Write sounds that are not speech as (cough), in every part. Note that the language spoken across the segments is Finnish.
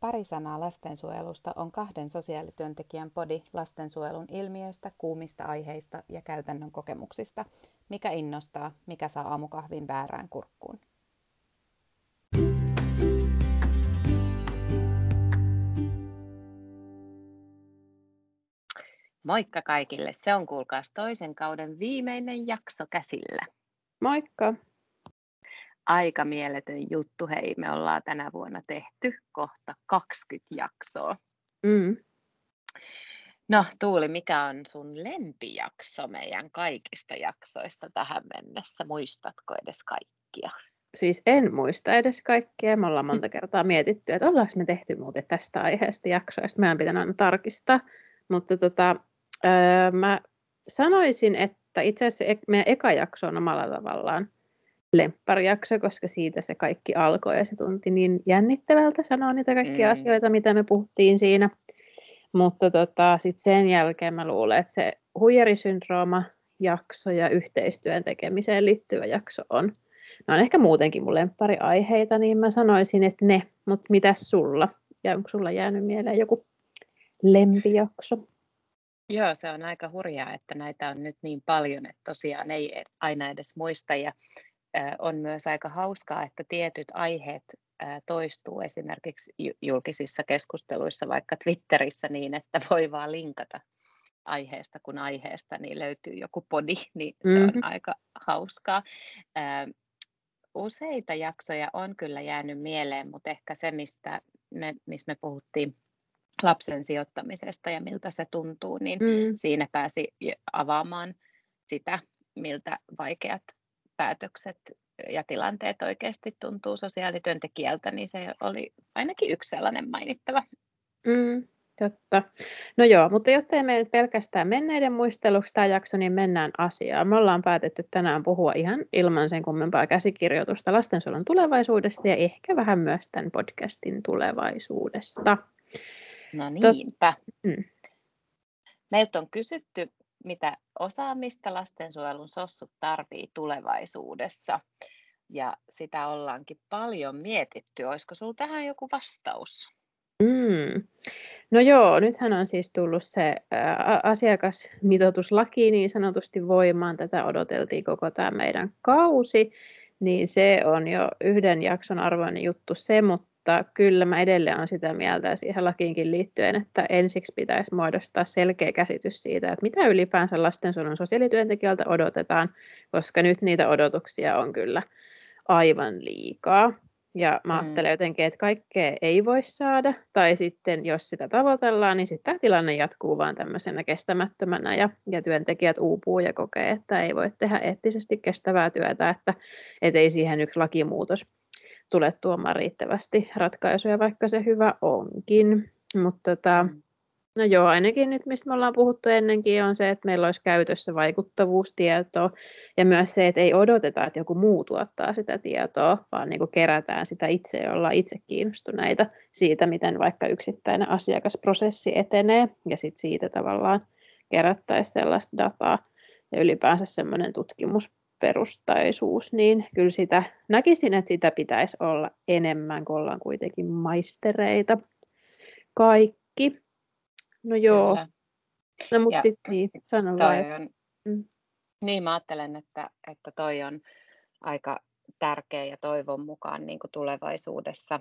Pari sanaa lastensuojelusta on kahden sosiaalityöntekijän podi lastensuojelun ilmiöistä, kuumista aiheista ja käytännön kokemuksista. Mikä innostaa, mikä saa aamukahvin väärään kurkkuun. Moikka kaikille, se on kuulkaas toisen kauden viimeinen jakso käsillä. Moikka! Aika mieletön juttu. Hei, me ollaan tänä vuonna tehty kohta 20 jaksoa. Mm. No Tuuli, mikä on sun lempijakso meidän kaikista jaksoista tähän mennessä? Muistatko edes kaikkia? Siis en muista edes kaikkia. Me ollaan monta kertaa mietitty, että ollaanko me tehty muuten tästä aiheesta jaksoista. Meidän pitää aina tarkistaa. Mutta tota, öö, mä sanoisin, että itse asiassa meidän eka jakso on omalla tavallaan lempparijakso, koska siitä se kaikki alkoi ja se tunti niin jännittävältä sanoa niitä kaikkia mm. asioita, mitä me puhuttiin siinä. Mutta tota, sitten sen jälkeen mä luulen, että se huijarisyndrooma jakso ja yhteistyön tekemiseen liittyvä jakso on. Ne on ehkä muutenkin mun lemppariaiheita, niin mä sanoisin, että ne, mutta mitäs sulla? Ja onko sulla jäänyt mieleen joku lempijakso? Joo, se on aika hurjaa, että näitä on nyt niin paljon, että tosiaan ei aina edes muista. Ja on myös aika hauskaa, että tietyt aiheet toistuu esimerkiksi julkisissa keskusteluissa, vaikka Twitterissä niin, että (laughs) voi vaan linkata aiheesta kun aiheesta, niin löytyy joku podi, (laughs) niin se on mm-hmm. aika hauskaa. Useita jaksoja on kyllä jäänyt mieleen, mutta ehkä se, mistä me, missä me puhuttiin lapsen sijoittamisesta ja miltä se tuntuu, niin mm. siinä pääsi avaamaan sitä, miltä vaikeat päätökset ja tilanteet oikeasti tuntuu sosiaalityöntekijältä, niin se oli ainakin yksi sellainen mainittava. Mm, totta. No joo, mutta jotta ei mene pelkästään menneiden muisteluksi tämä jakso, niin mennään asiaan. Me ollaan päätetty tänään puhua ihan ilman sen kummempaa käsikirjoitusta lastensuojelun tulevaisuudesta ja ehkä vähän myös tämän podcastin tulevaisuudesta. No niinpä. Tot... Mm. Meiltä on kysytty mitä osaamista lastensuojelun sossut tarvii tulevaisuudessa. Ja sitä ollaankin paljon mietitty. Olisiko sinulla tähän joku vastaus? Mm. No joo, nythän on siis tullut se ä, asiakasmitoituslaki niin sanotusti voimaan. Tätä odoteltiin koko tämä meidän kausi, niin se on jo yhden jakson arvoinen juttu se, mutta mutta kyllä mä edelleen olen sitä mieltä siihen lakiinkin liittyen, että ensiksi pitäisi muodostaa selkeä käsitys siitä, että mitä ylipäänsä lastensuojelun sosiaalityöntekijältä odotetaan, koska nyt niitä odotuksia on kyllä aivan liikaa. Ja mä mm. ajattelen jotenkin, että kaikkea ei voi saada, tai sitten jos sitä tavoitellaan, niin sitten tämä tilanne jatkuu vaan tämmöisenä kestämättömänä, ja, ja työntekijät uupuu ja kokee, että ei voi tehdä eettisesti kestävää työtä, että et ei siihen yksi lakimuutos tule tuomaan riittävästi ratkaisuja, vaikka se hyvä onkin. Mutta tota, no joo, ainakin nyt mistä me ollaan puhuttu ennenkin on se, että meillä olisi käytössä vaikuttavuustietoa ja myös se, että ei odoteta, että joku muu tuottaa sitä tietoa, vaan niin kuin kerätään sitä itse ja ollaan itse kiinnostuneita siitä, miten vaikka yksittäinen asiakasprosessi etenee ja sitten siitä tavallaan kerättäisiin sellaista dataa ja ylipäänsä semmoinen tutkimus perustaisuus, niin kyllä sitä näkisin, että sitä pitäisi olla enemmän, kun ollaan kuitenkin maistereita kaikki. No joo. Kyllä. No mutta sitten niin, sano vaan. On, mm. Niin mä ajattelen, että, että toi on aika tärkeä ja toivon mukaan niin kuin tulevaisuudessa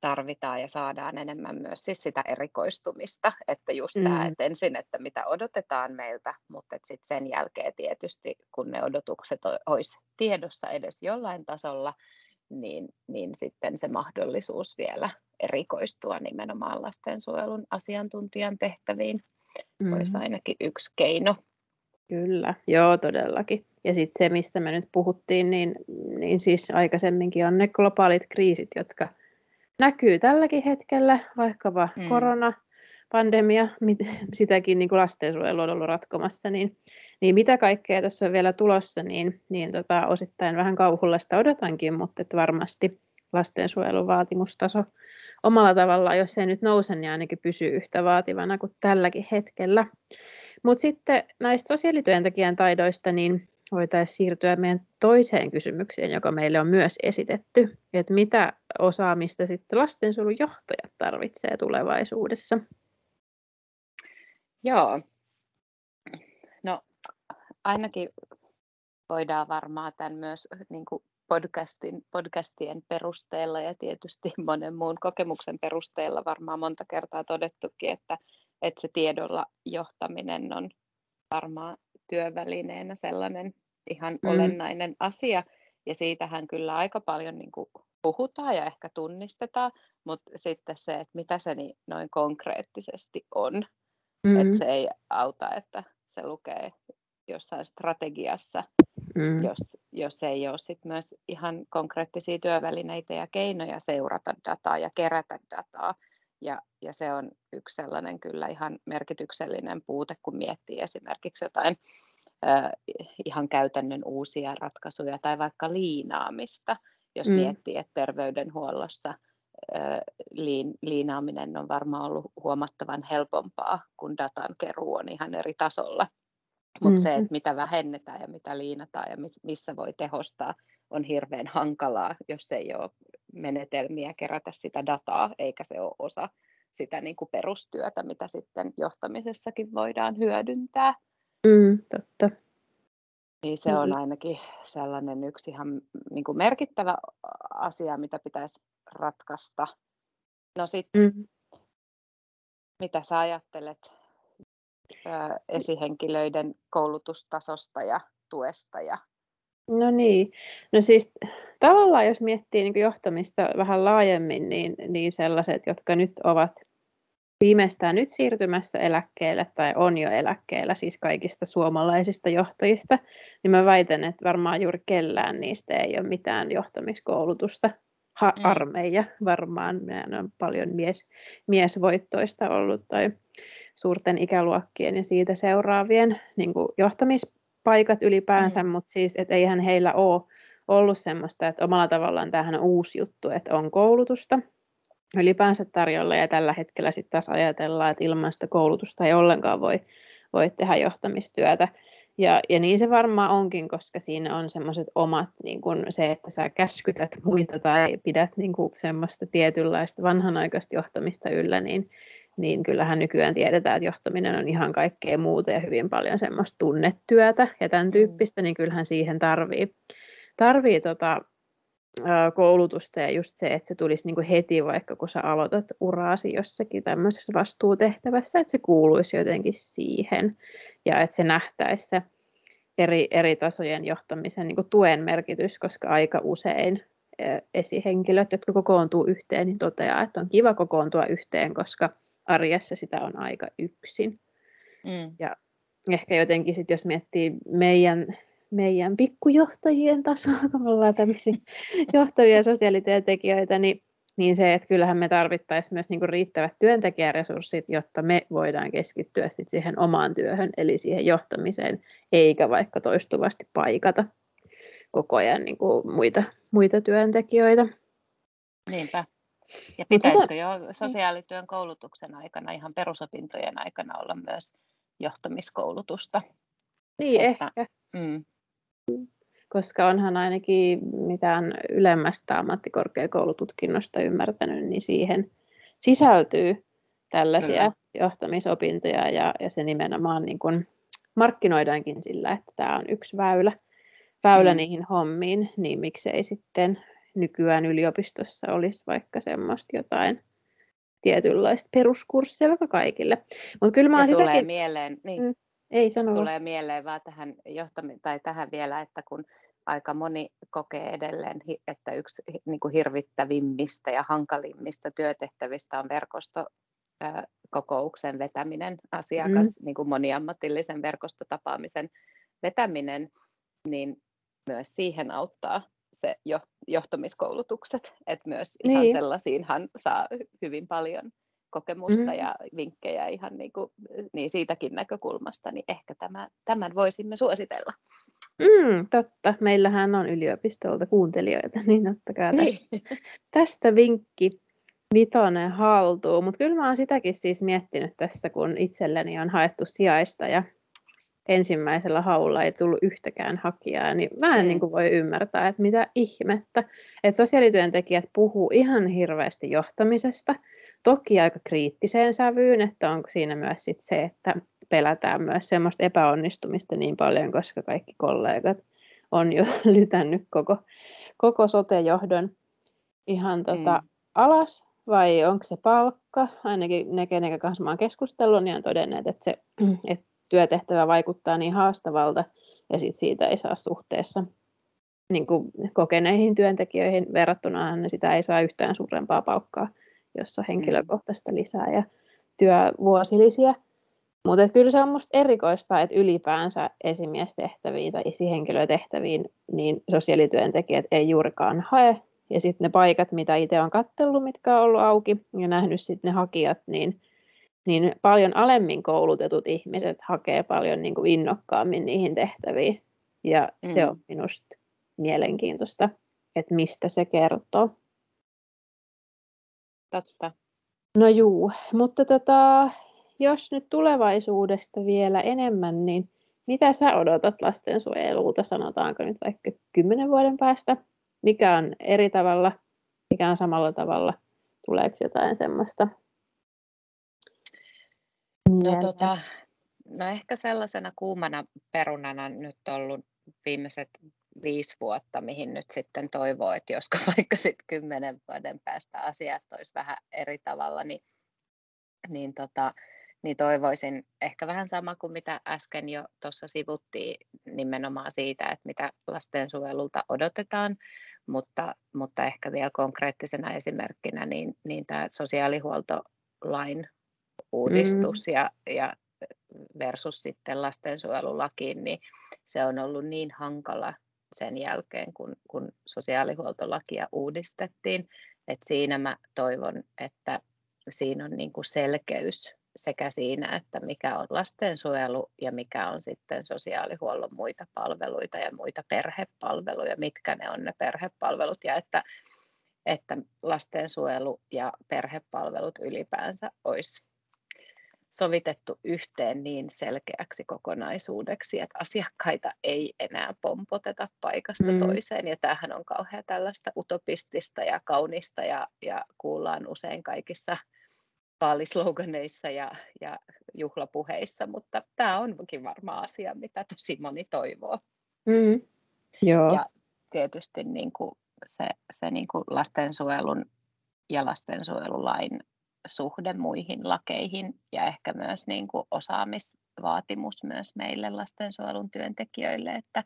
tarvitaan ja saadaan enemmän myös siis sitä erikoistumista, että just mm. tämä, että ensin, että mitä odotetaan meiltä, mutta sitten sen jälkeen tietysti, kun ne odotukset olisi tiedossa edes jollain tasolla, niin, niin sitten se mahdollisuus vielä erikoistua nimenomaan lastensuojelun asiantuntijan tehtäviin mm. olisi ainakin yksi keino. Kyllä, joo todellakin. Ja sitten se, mistä me nyt puhuttiin, niin, niin siis aikaisemminkin on ne globaalit kriisit, jotka – näkyy tälläkin hetkellä, vaikkapa mm. korona, pandemia, sitäkin niin kuin lastensuojelu on ollut ratkomassa, niin, niin mitä kaikkea tässä on vielä tulossa, niin, niin tota, osittain vähän kauhullista odotankin, mutta että varmasti lastensuojelun vaatimustaso omalla tavallaan, jos se nyt nouse, niin ainakin pysyy yhtä vaativana kuin tälläkin hetkellä. Mutta sitten näistä sosiaalityöntekijän taidoista, niin voitaisiin siirtyä meidän toiseen kysymykseen, joka meille on myös esitetty, että mitä osaamista sitten lastensuojelun johtajat tarvitsee tulevaisuudessa? Joo. No ainakin voidaan varmaan tämän myös niin kuin podcastin, podcastien perusteella ja tietysti (laughs) monen muun kokemuksen perusteella varmaan monta kertaa todettukin, että, että se tiedolla johtaminen on varmaan työvälineenä sellainen ihan mm. olennainen asia. Ja siitähän kyllä aika paljon niin kuin puhutaan ja ehkä tunnistetaan, mutta sitten se, että mitä se niin noin konkreettisesti on. Mm. Että se ei auta, että se lukee jossain strategiassa, mm. jos, jos ei ole sit myös ihan konkreettisia työvälineitä ja keinoja seurata dataa ja kerätä dataa. Ja, ja se on yksi sellainen kyllä ihan merkityksellinen puute, kun miettii esimerkiksi jotain äh, ihan käytännön uusia ratkaisuja tai vaikka liinaamista, jos mm. miettii, että terveydenhuollossa liin, liinaaminen on varmaan ollut huomattavan helpompaa, kun datan keruu on ihan eri tasolla. Mutta mm-hmm. se, että mitä vähennetään ja mitä liinataan ja missä voi tehostaa, on hirveän hankalaa, jos ei ole menetelmiä kerätä sitä dataa, eikä se ole osa sitä niin kuin perustyötä, mitä sitten johtamisessakin voidaan hyödyntää. Mm, totta. Niin se on ainakin sellainen yksi ihan niin kuin merkittävä asia, mitä pitäisi ratkaista. No sitten, mm. mitä sä ajattelet esihenkilöiden koulutustasosta ja tuesta ja No niin, no siis tavallaan jos miettii niin johtamista vähän laajemmin, niin, niin sellaiset, jotka nyt ovat viimeistään nyt siirtymässä eläkkeelle tai on jo eläkkeellä, siis kaikista suomalaisista johtajista, niin mä väitän, että varmaan juuri kellään niistä ei ole mitään johtamiskoulutusta. Ha- mm. armeija varmaan, meidän on paljon mies, miesvoittoista ollut tai suurten ikäluokkien ja siitä seuraavien niin johtamispaikat ylipäänsä, mm. mutta siis, että eihän heillä ole ollut semmoista, että omalla tavallaan tämähän on uusi juttu, että on koulutusta, ylipäänsä tarjolla ja tällä hetkellä sitten taas ajatellaan, että ilman sitä koulutusta ei ollenkaan voi, voi tehdä johtamistyötä. Ja, ja niin se varmaan onkin, koska siinä on semmoiset omat, niin kun se, että sä käskytät muita tai pidät niin kun semmoista tietynlaista vanhanaikaista johtamista yllä, niin, niin kyllähän nykyään tiedetään, että johtaminen on ihan kaikkea muuta ja hyvin paljon semmoista tunnetyötä ja tämän mm. tyyppistä, niin kyllähän siihen tarvii, tarvii tota, koulutusta ja just se, että se tulisi niin heti vaikka kun sä aloitat uraasi jossakin tämmöisessä vastuutehtävässä, että se kuuluisi jotenkin siihen ja että se nähtäisi se eri, eri tasojen johtamisen niin tuen merkitys, koska aika usein esihenkilöt, jotka kokoontuu yhteen, niin toteaa, että on kiva kokoontua yhteen, koska arjessa sitä on aika yksin. Mm. Ja ehkä jotenkin sitten, jos miettii meidän meidän pikkujohtajien tasoa, kun me ollaan tämmöisiä (laughs) johtavia sosiaalityöntekijöitä, niin, niin se, että kyllähän me tarvittaisiin myös niin kuin riittävät työntekijäresurssit, jotta me voidaan keskittyä sit siihen omaan työhön, eli siihen johtamiseen, eikä vaikka toistuvasti paikata koko ajan niin kuin muita, muita työntekijöitä. Niinpä. Ja pitäisikö jo sosiaalityön koulutuksen aikana, ihan perusopintojen aikana olla myös johtamiskoulutusta? Niin, että, ehkä. Mm koska onhan ainakin mitään ylemmästä ammattikorkeakoulututkinnosta ymmärtänyt, niin siihen sisältyy tällaisia Kyllä. johtamisopintoja ja, ja se nimenomaan niin kuin markkinoidaankin sillä, että tämä on yksi väylä, väylä mm. niihin hommiin, niin miksei sitten nykyään yliopistossa olisi vaikka semmoista jotain tietynlaista peruskurssia vaikka kaikille. Mutta kyllä mä sitäkin... tulee mieleen, niin. Mm. Ei sano. Tulee mieleen vaan tähän, johtami- tai tähän vielä, että kun aika moni kokee edelleen, että yksi niin kuin hirvittävimmistä ja hankalimmista työtehtävistä on verkosto kokouksen vetäminen, asiakas, mm. niin kuin moniammatillisen verkostotapaamisen vetäminen, niin myös siihen auttaa se johtamiskoulutukset, että myös ihan niin. sellaisiinhan saa hyvin paljon kokemusta mm. ja vinkkejä ihan niin, kuin, niin siitäkin näkökulmasta, niin ehkä tämä, tämän voisimme suositella. Mm, totta. Meillähän on yliopistolta kuuntelijoita, niin ottakaa tästä, niin. tästä vinkki vitonen haltuun. Mutta kyllä mä oon sitäkin siis miettinyt tässä, kun itselleni on haettu sijaista ja ensimmäisellä haulla ei tullut yhtäkään hakijaa, niin mä en mm. niin kuin voi ymmärtää, että mitä ihmettä. Että sosiaalityöntekijät puhuu ihan hirveästi johtamisesta, toki aika kriittiseen sävyyn, että onko siinä myös sit se, että pelätään myös semmoista epäonnistumista niin paljon, koska kaikki kollegat on jo (laughs) lytännyt koko, koko sote-johdon ihan tota mm. alas, vai onko se palkka? Ainakin ne, kenen kanssa mä oon keskustellut, niin on todenneet, että, se, (clears throat) että työtehtävä vaikuttaa niin haastavalta, ja sit siitä ei saa suhteessa niin kuin kokeneihin työntekijöihin verrattuna, ne sitä ei saa yhtään suurempaa palkkaa, jos on mm. henkilökohtaista lisää ja työvuosilisiä. Mutta kyllä se on minusta erikoista, että ylipäänsä esimiestehtäviin tai esihenkilötehtäviin niin sosiaalityöntekijät ei juurikaan hae. Ja sitten ne paikat, mitä itse on kattellut, mitkä on ollut auki ja nähnyt sitten ne hakijat, niin, niin paljon alemmin koulutetut ihmiset hakee paljon niin kuin innokkaammin niihin tehtäviin. Ja mm. se on minusta mielenkiintoista, että mistä se kertoo. Totta. No juu, mutta tota, jos nyt tulevaisuudesta vielä enemmän, niin mitä sä odotat lastensuojelulta, sanotaanko nyt vaikka kymmenen vuoden päästä? Mikä on eri tavalla, mikä on samalla tavalla? Tuleeko jotain semmoista? No, tota, no ehkä sellaisena kuumana perunana nyt ollut viimeiset viisi vuotta, mihin nyt sitten toivoo, että josko (laughs) vaikka sitten kymmenen vuoden päästä asiat olisi vähän eri tavalla, niin, niin tota, niin toivoisin ehkä vähän sama kuin mitä äsken jo tuossa sivuttiin nimenomaan siitä, että mitä lastensuojelulta odotetaan, mutta, mutta ehkä vielä konkreettisena esimerkkinä niin, niin tämä sosiaalihuoltolain uudistus mm. ja, ja versus sitten lastensuojelulakiin, niin se on ollut niin hankala sen jälkeen, kun, kun sosiaalihuoltolakia uudistettiin, että siinä mä toivon, että siinä on niin kuin selkeys sekä siinä, että mikä on lastensuojelu ja mikä on sitten sosiaalihuollon muita palveluita ja muita perhepalveluja, mitkä ne on ne perhepalvelut ja että, että lastensuojelu ja perhepalvelut ylipäänsä olisi sovitettu yhteen niin selkeäksi kokonaisuudeksi, että asiakkaita ei enää pompoteta paikasta mm. toiseen. Ja tämähän on kauhean tällaista utopistista ja kaunista ja, ja kuullaan usein kaikissa vaalisloganeissa ja, ja juhlapuheissa, mutta tämä onkin varmaan asia, mitä tosi moni toivoo. Mm. Joo. Ja tietysti niin kuin se, se niin kuin lastensuojelun ja lastensuojelulain suhde muihin lakeihin ja ehkä myös niin kuin osaamisvaatimus myös meille lastensuojelun työntekijöille, että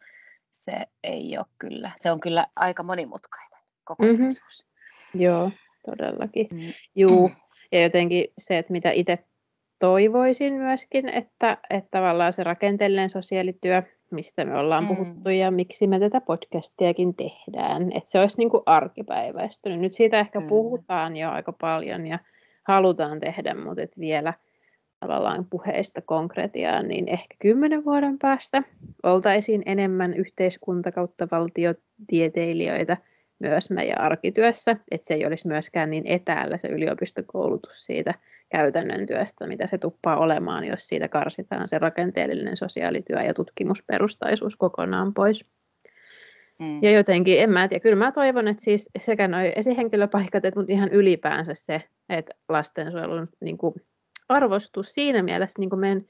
se ei ole kyllä, se on kyllä aika monimutkainen kokonaisuus. Mm-hmm. Joo, todellakin. Mm. Juu, ja jotenkin se, että mitä itse toivoisin myöskin, että, että tavallaan se rakenteellinen sosiaalityö, mistä me ollaan mm. puhuttu ja miksi me tätä podcastiakin tehdään, että se olisi niin kuin arkipäiväistynyt. Nyt siitä ehkä mm. puhutaan jo aika paljon ja halutaan tehdä, mutta et vielä tavallaan puheista konkretiaan, niin ehkä kymmenen vuoden päästä oltaisiin enemmän yhteiskunta kautta valtiotieteilijöitä – myös meidän arkityössä, että se ei olisi myöskään niin etäällä se yliopistokoulutus siitä käytännön työstä, mitä se tuppaa olemaan, jos siitä karsitaan se rakenteellinen sosiaalityö ja tutkimusperustaisuus kokonaan pois. Mm. Ja jotenkin, en mä tiedä, kyllä mä toivon, että siis sekä nuo esihenkilöpaikat, että mutta ihan ylipäänsä se, että lastensuojelun niin kuin, arvostus siinä mielessä niin kuin meidän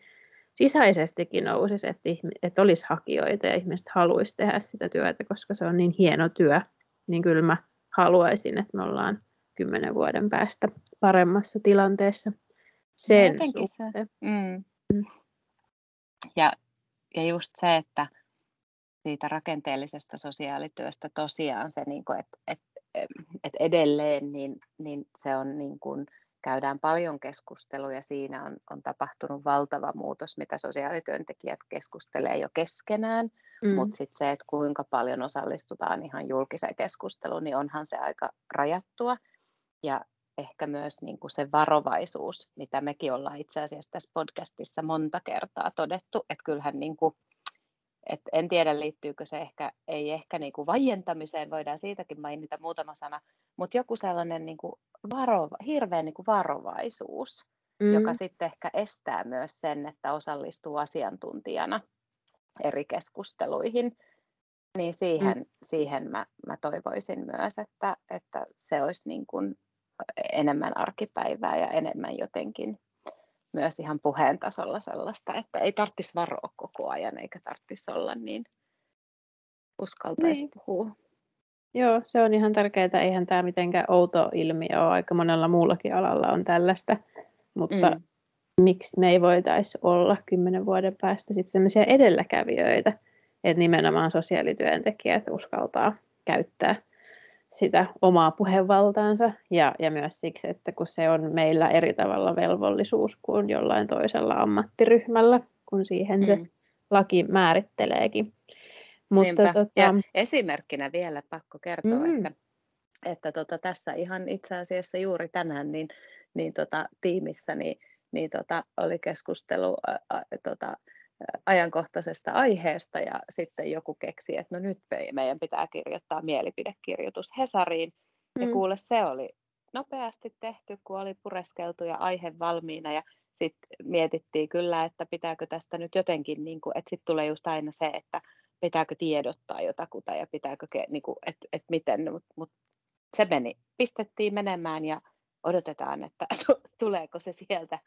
sisäisestikin nousisi, että, että olisi hakijoita ja ihmiset haluaisi tehdä sitä työtä, koska se on niin hieno työ niin kyllä mä haluaisin, että me ollaan kymmenen vuoden päästä paremmassa tilanteessa sen suhteen. Mm. Mm. Ja, ja just se, että siitä rakenteellisesta sosiaalityöstä tosiaan se, niin että et, et edelleen niin, niin se on niin kuin, käydään paljon keskusteluja. Siinä on, on tapahtunut valtava muutos, mitä sosiaalityöntekijät keskustelee jo keskenään. Mm. Mutta sitten se, että kuinka paljon osallistutaan ihan julkiseen keskusteluun, niin onhan se aika rajattua. Ja ehkä myös niin kuin se varovaisuus, mitä mekin ollaan itse asiassa tässä podcastissa monta kertaa todettu, että kyllähän niin kuin, et en tiedä liittyykö se ehkä, ei ehkä niin kuin vaientamiseen, voidaan siitäkin mainita muutama sana, mutta joku sellainen niin kuin varova, hirveä niin kuin varovaisuus, mm. joka sitten ehkä estää myös sen, että osallistuu asiantuntijana eri keskusteluihin. Niin siihen, mm. siihen mä, mä toivoisin myös, että, että se olisi niin kuin enemmän arkipäivää ja enemmän jotenkin myös ihan puheen tasolla sellaista, että ei tarvitsisi varoa koko ajan eikä tarvitsisi olla niin uskaltaisi niin. puhua. Joo, se on ihan tärkeää. Eihän tämä mitenkään outo ilmiö ole. Aika monella muullakin alalla on tällaista. Mutta mm. miksi me ei voitaisi olla kymmenen vuoden päästä sitten sellaisia edelläkävijöitä, että nimenomaan sosiaalityöntekijät uskaltaa käyttää sitä omaa puhevaltaansa ja, ja myös siksi, että kun se on meillä eri tavalla velvollisuus kuin jollain toisella ammattiryhmällä, kun siihen mm. se laki määritteleekin. Mutta tota... ja esimerkkinä vielä pakko kertoa, mm. että, että tota, tässä ihan itse asiassa juuri tänään niin, niin tota, tiimissä niin, niin tota, oli keskustelu ä, ä, tota, ajankohtaisesta aiheesta ja sitten joku keksi, että no nyt meidän pitää kirjoittaa mielipidekirjoitus Hesariin. Ja mm. kuule, se oli nopeasti tehty, kun oli pureskeltu ja aihe valmiina ja sitten mietittiin kyllä, että pitääkö tästä nyt jotenkin, niin kuin, että sitten tulee just aina se, että pitääkö tiedottaa jotakuta ja pitääkö, niin kuin, että, että miten, mutta mut se meni, pistettiin menemään ja odotetaan, että (laughs) tuleeko se sieltä,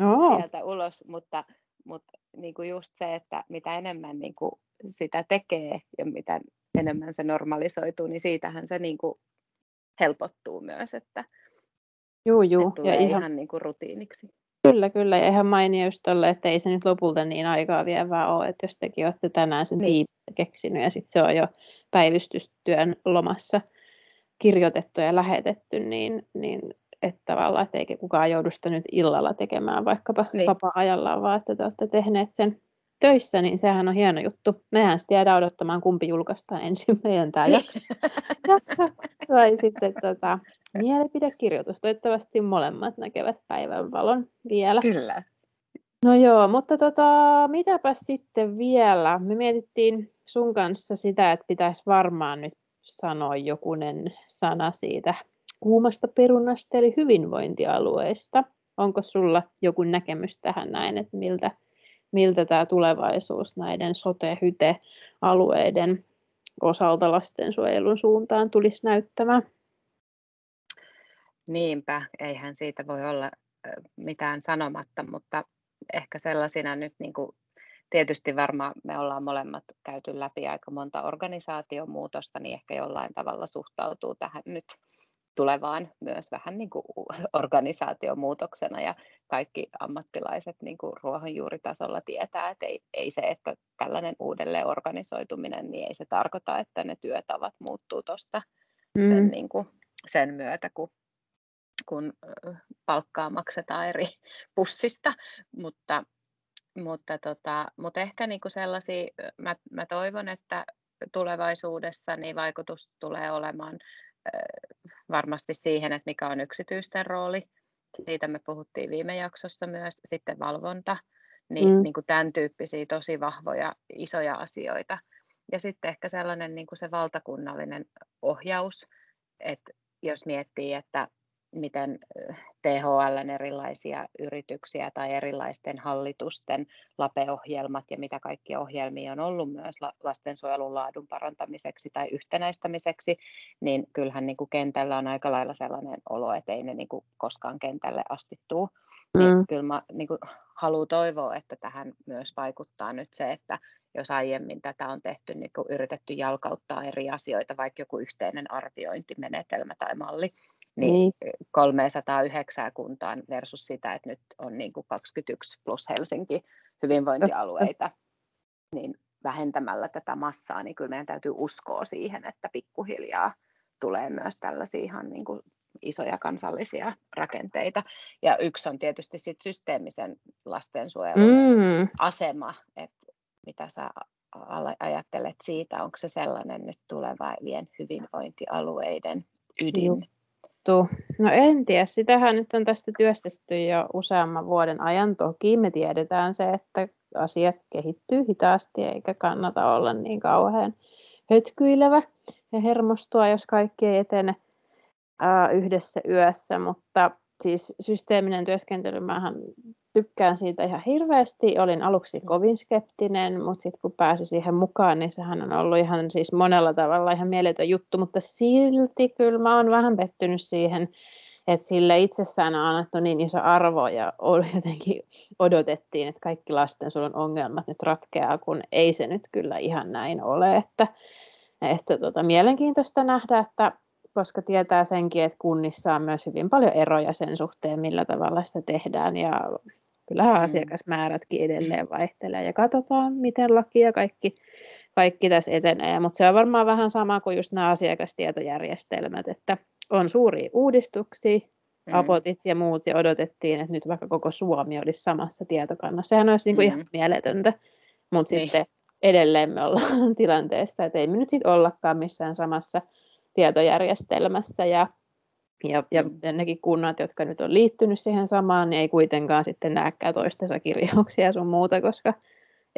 oh. sieltä ulos, mutta mutta niin kuin just se, että mitä enemmän niin kuin sitä tekee ja mitä enemmän se normalisoituu, niin siitähän se niin kuin helpottuu myös, että Juu, juu. Se tulee ja ihan, ihan niin kuin rutiiniksi. Kyllä, kyllä. Ja ihan mainio just tolle, että ei se nyt lopulta niin aikaa vievää ole, että jos tekin olette tänään sen niin. tiimissä keksinyt ja sitten se on jo päivystystyön lomassa kirjoitettu ja lähetetty, niin, niin että tavallaan, että eikä kukaan joudu sitä nyt illalla tekemään vaikkapa niin. vapaa-ajallaan, vaan että te olette tehneet sen töissä, niin sehän on hieno juttu. Mehän sitten jäädään odottamaan, kumpi julkaistaan (laughs) ensin meidän tämä niin. jakso. Tai sitten tota, mielipidekirjoitus. Toivottavasti molemmat näkevät päivänvalon vielä. Kyllä. No joo, mutta tota, mitäpä sitten vielä? Me mietittiin sun kanssa sitä, että pitäisi varmaan nyt sanoa jokunen sana siitä kuumasta perunasta eli hyvinvointialueista. Onko sulla joku näkemys tähän näin, että miltä, miltä tämä tulevaisuus näiden sote-hyte-alueiden osalta lastensuojelun suuntaan tulisi näyttämään? Niinpä, eihän siitä voi olla mitään sanomatta, mutta ehkä sellaisina nyt niin kuin tietysti varmaan me ollaan molemmat käyty läpi aika monta organisaatiomuutosta, niin ehkä jollain tavalla suhtautuu tähän nyt tulevaan myös vähän niin kuin (laughs) organisaatiomuutoksena ja kaikki ammattilaiset niin kuin ruohonjuuritasolla tietää, että ei, ei se, että tällainen uudelleen organisoituminen, niin ei se tarkoita, että ne työtavat muuttuu tuosta mm. sen, niin kuin sen myötä, kun, kun palkkaa maksetaan eri (laughs) pussista, mutta, mutta, tota, mutta ehkä niin kuin sellaisia, mä, mä toivon, että tulevaisuudessa niin vaikutus tulee olemaan varmasti siihen, että mikä on yksityisten rooli. Siitä me puhuttiin viime jaksossa myös. Sitten valvonta, niin, mm. niin kuin tämän tyyppisiä tosi vahvoja, isoja asioita. Ja sitten ehkä sellainen niin kuin se valtakunnallinen ohjaus, että jos miettii, että miten THLn erilaisia yrityksiä tai erilaisten hallitusten LAPE-ohjelmat ja mitä kaikkia ohjelmia on ollut myös lastensuojelun laadun parantamiseksi tai yhtenäistämiseksi, niin kyllähän niin kuin kentällä on aika lailla sellainen olo, että ei ne niin kuin koskaan kentälle asti tuu. Niin mm. Niin kyllä mä niin kuin haluan toivoa, että tähän myös vaikuttaa nyt se, että jos aiemmin tätä on tehty, niin kuin yritetty jalkauttaa eri asioita, vaikka joku yhteinen arviointimenetelmä tai malli, niin, niin 309 kuntaan versus sitä, että nyt on niin kuin 21 plus Helsinki hyvinvointialueita, (laughs) niin vähentämällä tätä massaa, niin kyllä meidän täytyy uskoa siihen, että pikkuhiljaa tulee myös tällaisia ihan niin kuin isoja kansallisia rakenteita. Ja yksi on tietysti sit systeemisen lastensuojelun mm. asema, että mitä sä ajattelet siitä, onko se sellainen nyt tulevien hyvinvointialueiden ydin? Juh juttu. No en tiedä, sitähän nyt on tästä työstetty jo useamman vuoden ajan. Toki me tiedetään se, että asiat kehittyy hitaasti eikä kannata olla niin kauhean hötkyilevä ja hermostua, jos kaikki ei etene ää, yhdessä yössä, mutta siis systeeminen työskentely, mähän tykkään siitä ihan hirveästi. Olin aluksi mm. kovin skeptinen, mutta sitten kun pääsi siihen mukaan, niin sehän on ollut ihan siis monella tavalla ihan mieletön juttu, mutta silti kyllä mä oon vähän pettynyt siihen, että sille itsessään on annettu niin iso arvo ja (laughs) jotenkin odotettiin, että kaikki lastensuojelun ongelmat nyt ratkeaa, kun ei se nyt kyllä ihan näin ole, että, että tota, mielenkiintoista nähdä, että koska tietää senkin, että kunnissa on myös hyvin paljon eroja sen suhteen, millä tavalla sitä tehdään ja kyllähän mm. asiakasmäärätkin edelleen vaihtelee ja katsotaan, miten laki ja kaikki, kaikki tässä etenee, mutta se on varmaan vähän sama kuin just nämä asiakastietojärjestelmät, että on suuria uudistuksia, mm. apotit ja muut, ja odotettiin, että nyt vaikka koko Suomi olisi samassa tietokannassa. Sehän olisi niin kuin mm. ihan mieletöntä, mutta niin. sitten edelleen me ollaan (laughs) tilanteessa, että ei me nyt sitten ollakaan missään samassa tietojärjestelmässä, ja ja, ja nekin kunnat, jotka nyt on liittynyt siihen samaan, niin ei kuitenkaan sitten näkään toistensa kirjauksia ja sun muuta, koska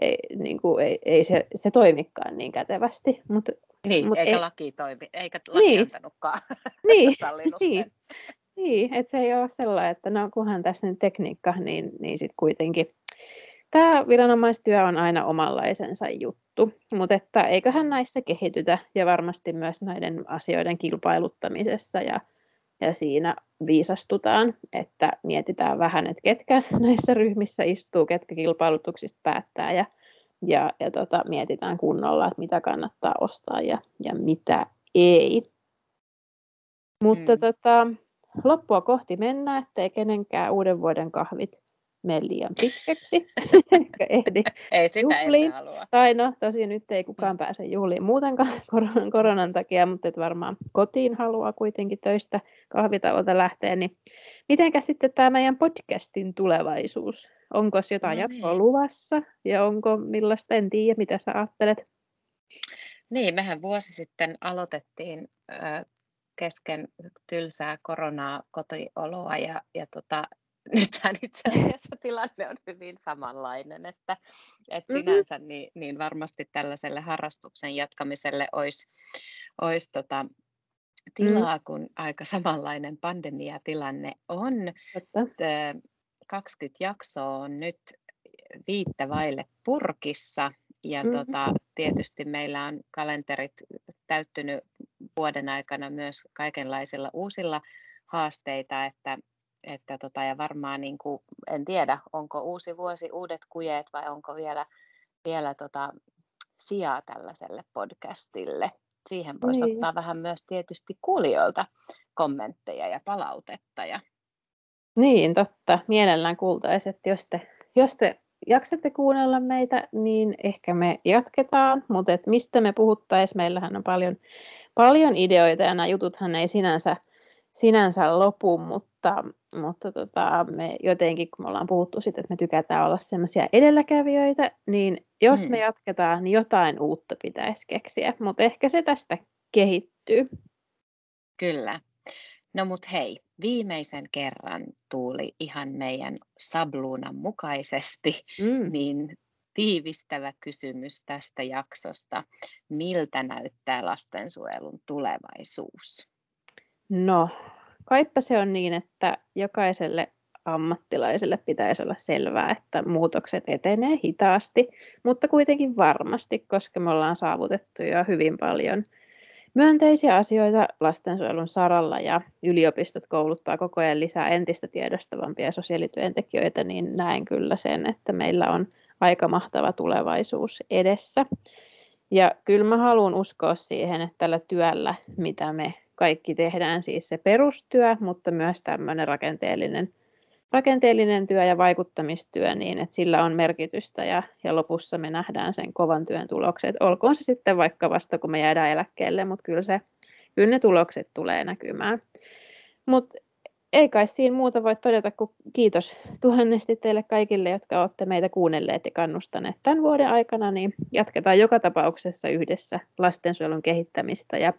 ei, niin kuin, ei, ei se, se toimikaan niin kätevästi. Mut, niin, mut eikä ei, laki toimi, eikä laki niin, antanutkaan (laughs) niin, sallinut niin, sen. Niin, että se ei ole sellainen, että no kunhan tässä nyt tekniikka, niin, niin sitten kuitenkin tämä viranomaistyö on aina omanlaisensa juttu, mutta että eiköhän näissä kehitytä ja varmasti myös näiden asioiden kilpailuttamisessa ja ja siinä viisastutaan, että mietitään vähän, että ketkä näissä ryhmissä istuu, ketkä kilpailutuksista päättää ja, ja, ja tota, mietitään kunnolla, että mitä kannattaa ostaa ja, ja mitä ei. Mutta mm. tota, loppua kohti mennään, ettei kenenkään uuden vuoden kahvit mene liian pitkäksi, eikä ehdi (laughs) Ei sitä juhliin. halua. Tai no, tosi nyt ei kukaan pääse juhliin muutenkaan (laughs) koronan, koronan takia, mutta et varmaan kotiin haluaa kuitenkin töistä kahvitauolta lähteä. Niin mitenkä sitten tämä meidän podcastin tulevaisuus? Onko jotain no jatkoa niin. luvassa ja onko millaista, en tiedä, mitä sä ajattelet? Niin, mehän vuosi sitten aloitettiin kesken tylsää koronaa kotioloa ja, ja tota, nythän itse asiassa tilanne on hyvin samanlainen, että, että mm-hmm. sinänsä niin, niin varmasti tällaiselle harrastuksen jatkamiselle olisi, olisi tota, tilaa, mm. kun aika samanlainen pandemiatilanne on. Että 20 jaksoa on nyt viittä vaille purkissa ja mm-hmm. tota, tietysti meillä on kalenterit täyttynyt vuoden aikana myös kaikenlaisilla uusilla haasteita, että että tota, ja varmaan niin kuin, en tiedä, onko uusi vuosi uudet kujeet vai onko vielä, vielä tota, sijaa tällaiselle podcastille. Siihen voisi niin. ottaa vähän myös tietysti kuulijoilta kommentteja ja palautetta. Ja... Niin, totta. Mielellään kuultaisiin, että jos te, jos te jaksatte kuunnella meitä, niin ehkä me jatketaan, mutta et mistä me puhuttaisiin, meillähän on paljon, paljon ideoita ja nämä jututhan ei sinänsä sinänsä lopu, mutta, mutta tota, me jotenkin, kun me ollaan puhuttu siitä, että me tykätään olla semmoisia edelläkävijöitä, niin jos mm. me jatketaan, niin jotain uutta pitäisi keksiä, mutta ehkä se tästä kehittyy. Kyllä. No mut hei, viimeisen kerran tuuli ihan meidän sabluunan mukaisesti, mm. niin tiivistävä kysymys tästä jaksosta. Miltä näyttää lastensuojelun tulevaisuus? No, kaipa se on niin, että jokaiselle ammattilaiselle pitäisi olla selvää, että muutokset etenee hitaasti, mutta kuitenkin varmasti, koska me ollaan saavutettu jo hyvin paljon myönteisiä asioita lastensuojelun saralla ja yliopistot kouluttaa koko ajan lisää entistä tiedostavampia sosiaalityöntekijöitä, niin näen kyllä sen, että meillä on aika mahtava tulevaisuus edessä. Ja kyllä mä haluan uskoa siihen, että tällä työllä, mitä me kaikki tehdään siis se perustyö, mutta myös tämmöinen rakenteellinen, rakenteellinen työ ja vaikuttamistyö niin, että sillä on merkitystä ja, ja lopussa me nähdään sen kovan työn tulokset. Olkoon se sitten vaikka vasta, kun me jäädään eläkkeelle, mutta kyllä, se, kyllä ne tulokset tulee näkymään. Mutta ei kai siinä muuta voi todeta kuin kiitos tuhannesti teille kaikille, jotka olette meitä kuunnelleet ja kannustaneet tämän vuoden aikana, niin jatketaan joka tapauksessa yhdessä lastensuojelun kehittämistä ja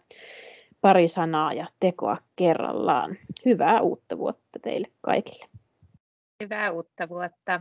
pari sanaa ja tekoa kerrallaan. Hyvää uutta vuotta teille kaikille. Hyvää uutta vuotta.